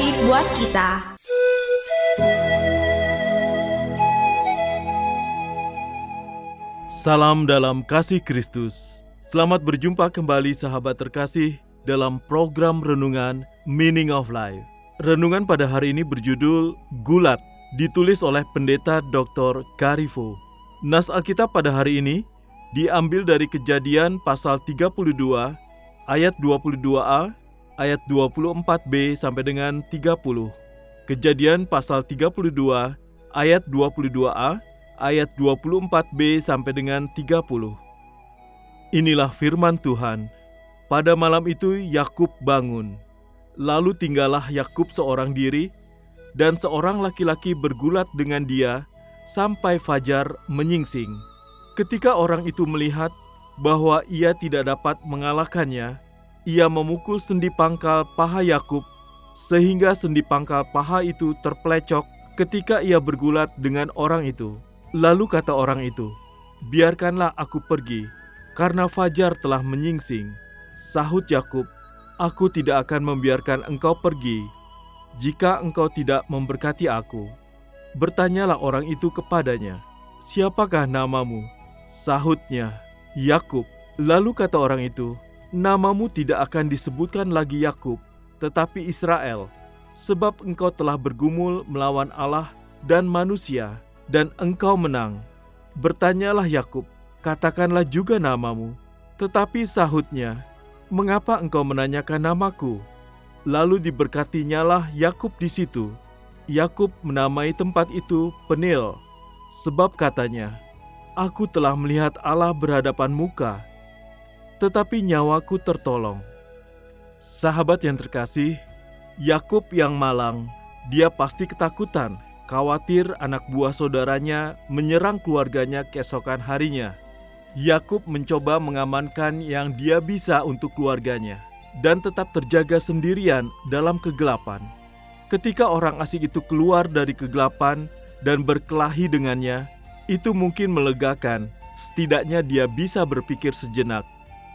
Baik buat kita Salam dalam kasih Kristus. Selamat berjumpa kembali sahabat terkasih dalam program renungan Meaning of Life. Renungan pada hari ini berjudul Gulat, ditulis oleh pendeta Dr. Karifo. Nas Alkitab pada hari ini diambil dari Kejadian pasal 32 ayat 22a, ayat 24b sampai dengan 30. Kejadian pasal 32 ayat 22a ayat 24b sampai dengan 30. Inilah firman Tuhan. Pada malam itu Yakub bangun. Lalu tinggallah Yakub seorang diri dan seorang laki-laki bergulat dengan dia sampai fajar menyingsing. Ketika orang itu melihat bahwa ia tidak dapat mengalahkannya, ia memukul sendi pangkal paha Yakub sehingga sendi pangkal paha itu terpelecok ketika ia bergulat dengan orang itu. Lalu kata orang itu, "Biarkanlah aku pergi, karena fajar telah menyingsing." Sahut Yakub, "Aku tidak akan membiarkan engkau pergi jika engkau tidak memberkati aku." Bertanyalah orang itu kepadanya, "Siapakah namamu?" Sahutnya, "Yakub." Lalu kata orang itu, "Namamu tidak akan disebutkan lagi Yakub, tetapi Israel, sebab engkau telah bergumul melawan Allah dan manusia." dan engkau menang. Bertanyalah Yakub, katakanlah juga namamu. Tetapi sahutnya, mengapa engkau menanyakan namaku? Lalu diberkatinyalah Yakub di situ. Yakub menamai tempat itu Penil, sebab katanya, Aku telah melihat Allah berhadapan muka, tetapi nyawaku tertolong. Sahabat yang terkasih, Yakub yang malang, dia pasti ketakutan khawatir anak buah saudaranya menyerang keluarganya keesokan harinya. Yakub mencoba mengamankan yang dia bisa untuk keluarganya dan tetap terjaga sendirian dalam kegelapan. Ketika orang asing itu keluar dari kegelapan dan berkelahi dengannya, itu mungkin melegakan. Setidaknya dia bisa berpikir sejenak,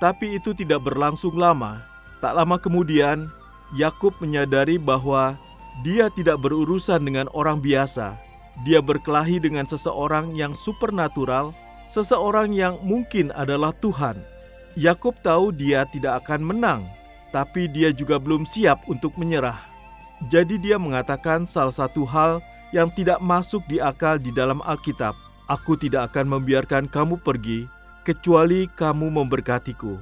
tapi itu tidak berlangsung lama. Tak lama kemudian, Yakub menyadari bahwa dia tidak berurusan dengan orang biasa. Dia berkelahi dengan seseorang yang supernatural, seseorang yang mungkin adalah Tuhan. Yakub tahu dia tidak akan menang, tapi dia juga belum siap untuk menyerah. Jadi dia mengatakan salah satu hal yang tidak masuk di akal di dalam Alkitab. Aku tidak akan membiarkan kamu pergi kecuali kamu memberkatiku.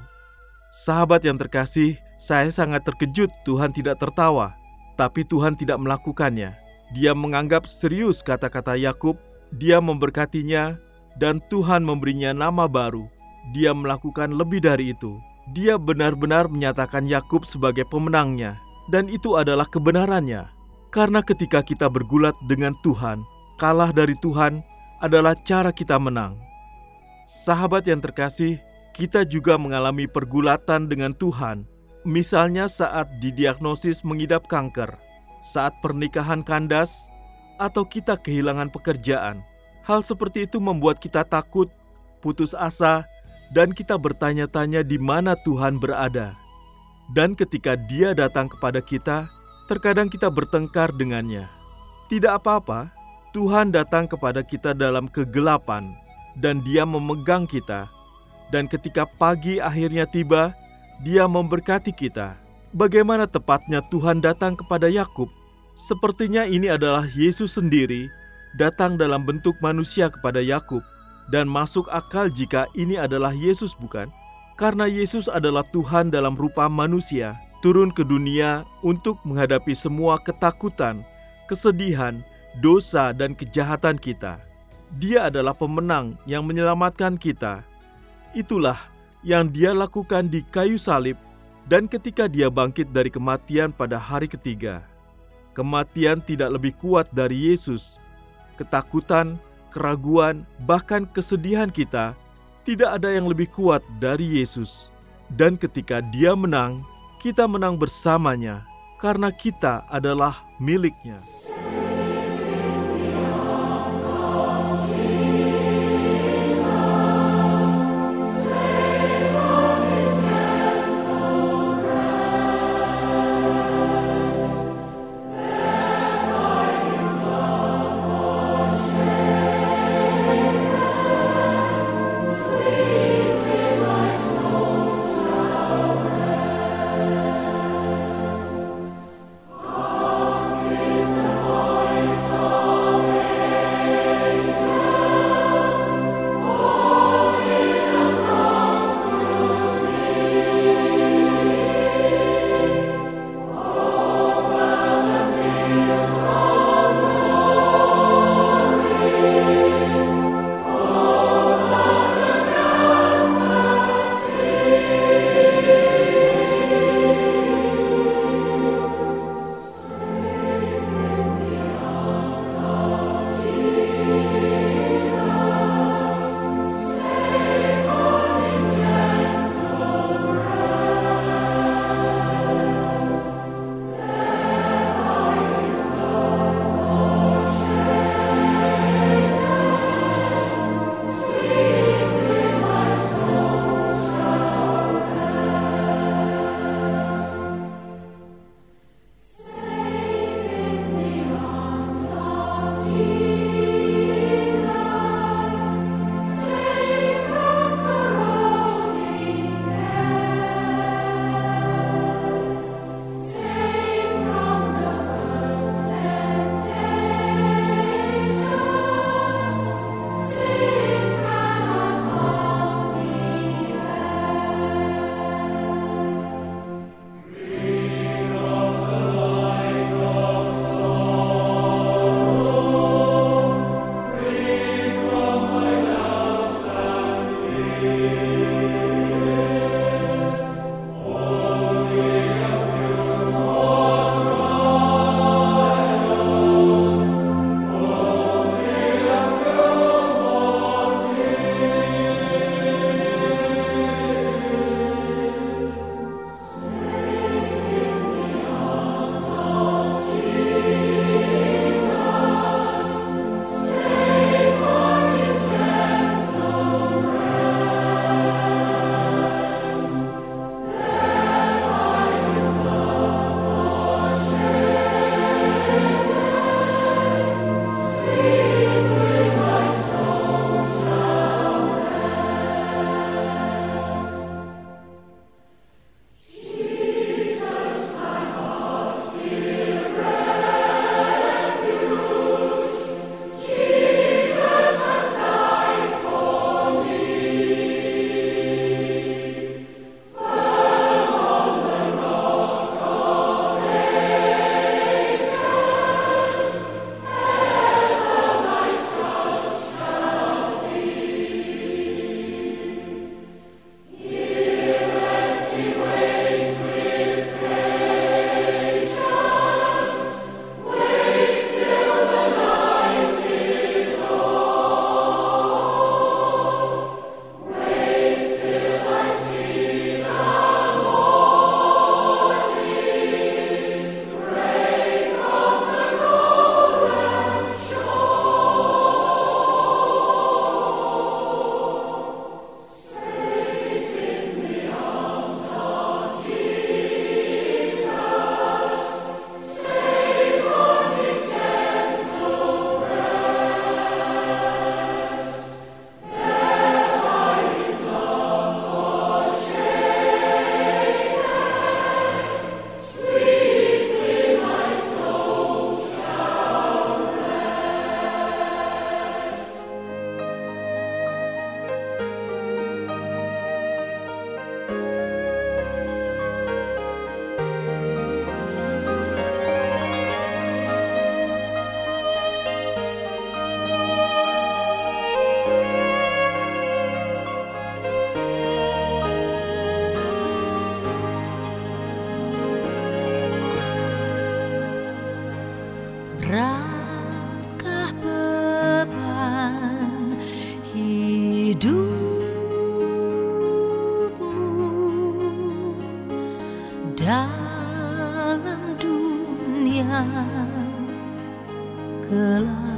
Sahabat yang terkasih, saya sangat terkejut Tuhan tidak tertawa tapi Tuhan tidak melakukannya. Dia menganggap serius kata-kata Yakub, dia memberkatinya, dan Tuhan memberinya nama baru. Dia melakukan lebih dari itu. Dia benar-benar menyatakan Yakub sebagai pemenangnya, dan itu adalah kebenarannya. Karena ketika kita bergulat dengan Tuhan, kalah dari Tuhan adalah cara kita menang. Sahabat yang terkasih, kita juga mengalami pergulatan dengan Tuhan Misalnya saat didiagnosis mengidap kanker, saat pernikahan kandas, atau kita kehilangan pekerjaan. Hal seperti itu membuat kita takut, putus asa, dan kita bertanya-tanya di mana Tuhan berada. Dan ketika Dia datang kepada kita, terkadang kita bertengkar dengannya. Tidak apa-apa, Tuhan datang kepada kita dalam kegelapan, dan Dia memegang kita. Dan ketika pagi akhirnya tiba, dia memberkati kita. Bagaimana tepatnya Tuhan datang kepada Yakub? Sepertinya ini adalah Yesus sendiri datang dalam bentuk manusia kepada Yakub dan masuk akal jika ini adalah Yesus bukan? Karena Yesus adalah Tuhan dalam rupa manusia, turun ke dunia untuk menghadapi semua ketakutan, kesedihan, dosa dan kejahatan kita. Dia adalah pemenang yang menyelamatkan kita. Itulah yang Dia lakukan di kayu salib, dan ketika Dia bangkit dari kematian pada hari ketiga. Kematian tidak lebih kuat dari Yesus. Ketakutan, keraguan, bahkan kesedihan kita tidak ada yang lebih kuat dari Yesus. Dan ketika Dia menang, kita menang bersamanya karena kita adalah miliknya. 格拉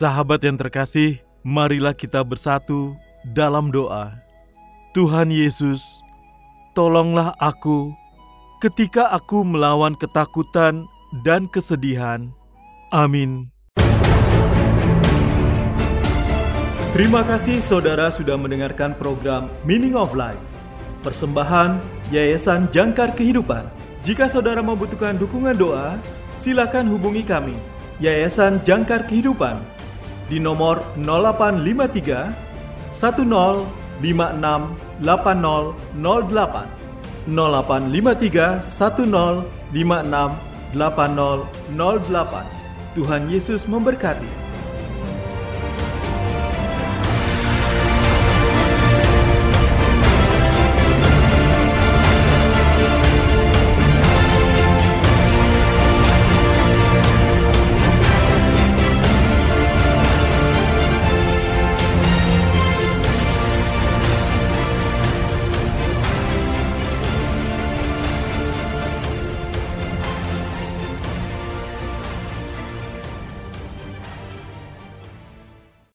Sahabat yang terkasih, marilah kita bersatu dalam doa. Tuhan Yesus, tolonglah aku ketika aku melawan ketakutan dan kesedihan. Amin. Terima kasih saudara sudah mendengarkan program Meaning of Life. Persembahan Yayasan Jangkar Kehidupan. Jika saudara membutuhkan dukungan doa, silakan hubungi kami. Yayasan Jangkar Kehidupan di nomor 0853 1056 8008 0853 1056 8008 Tuhan Yesus memberkati.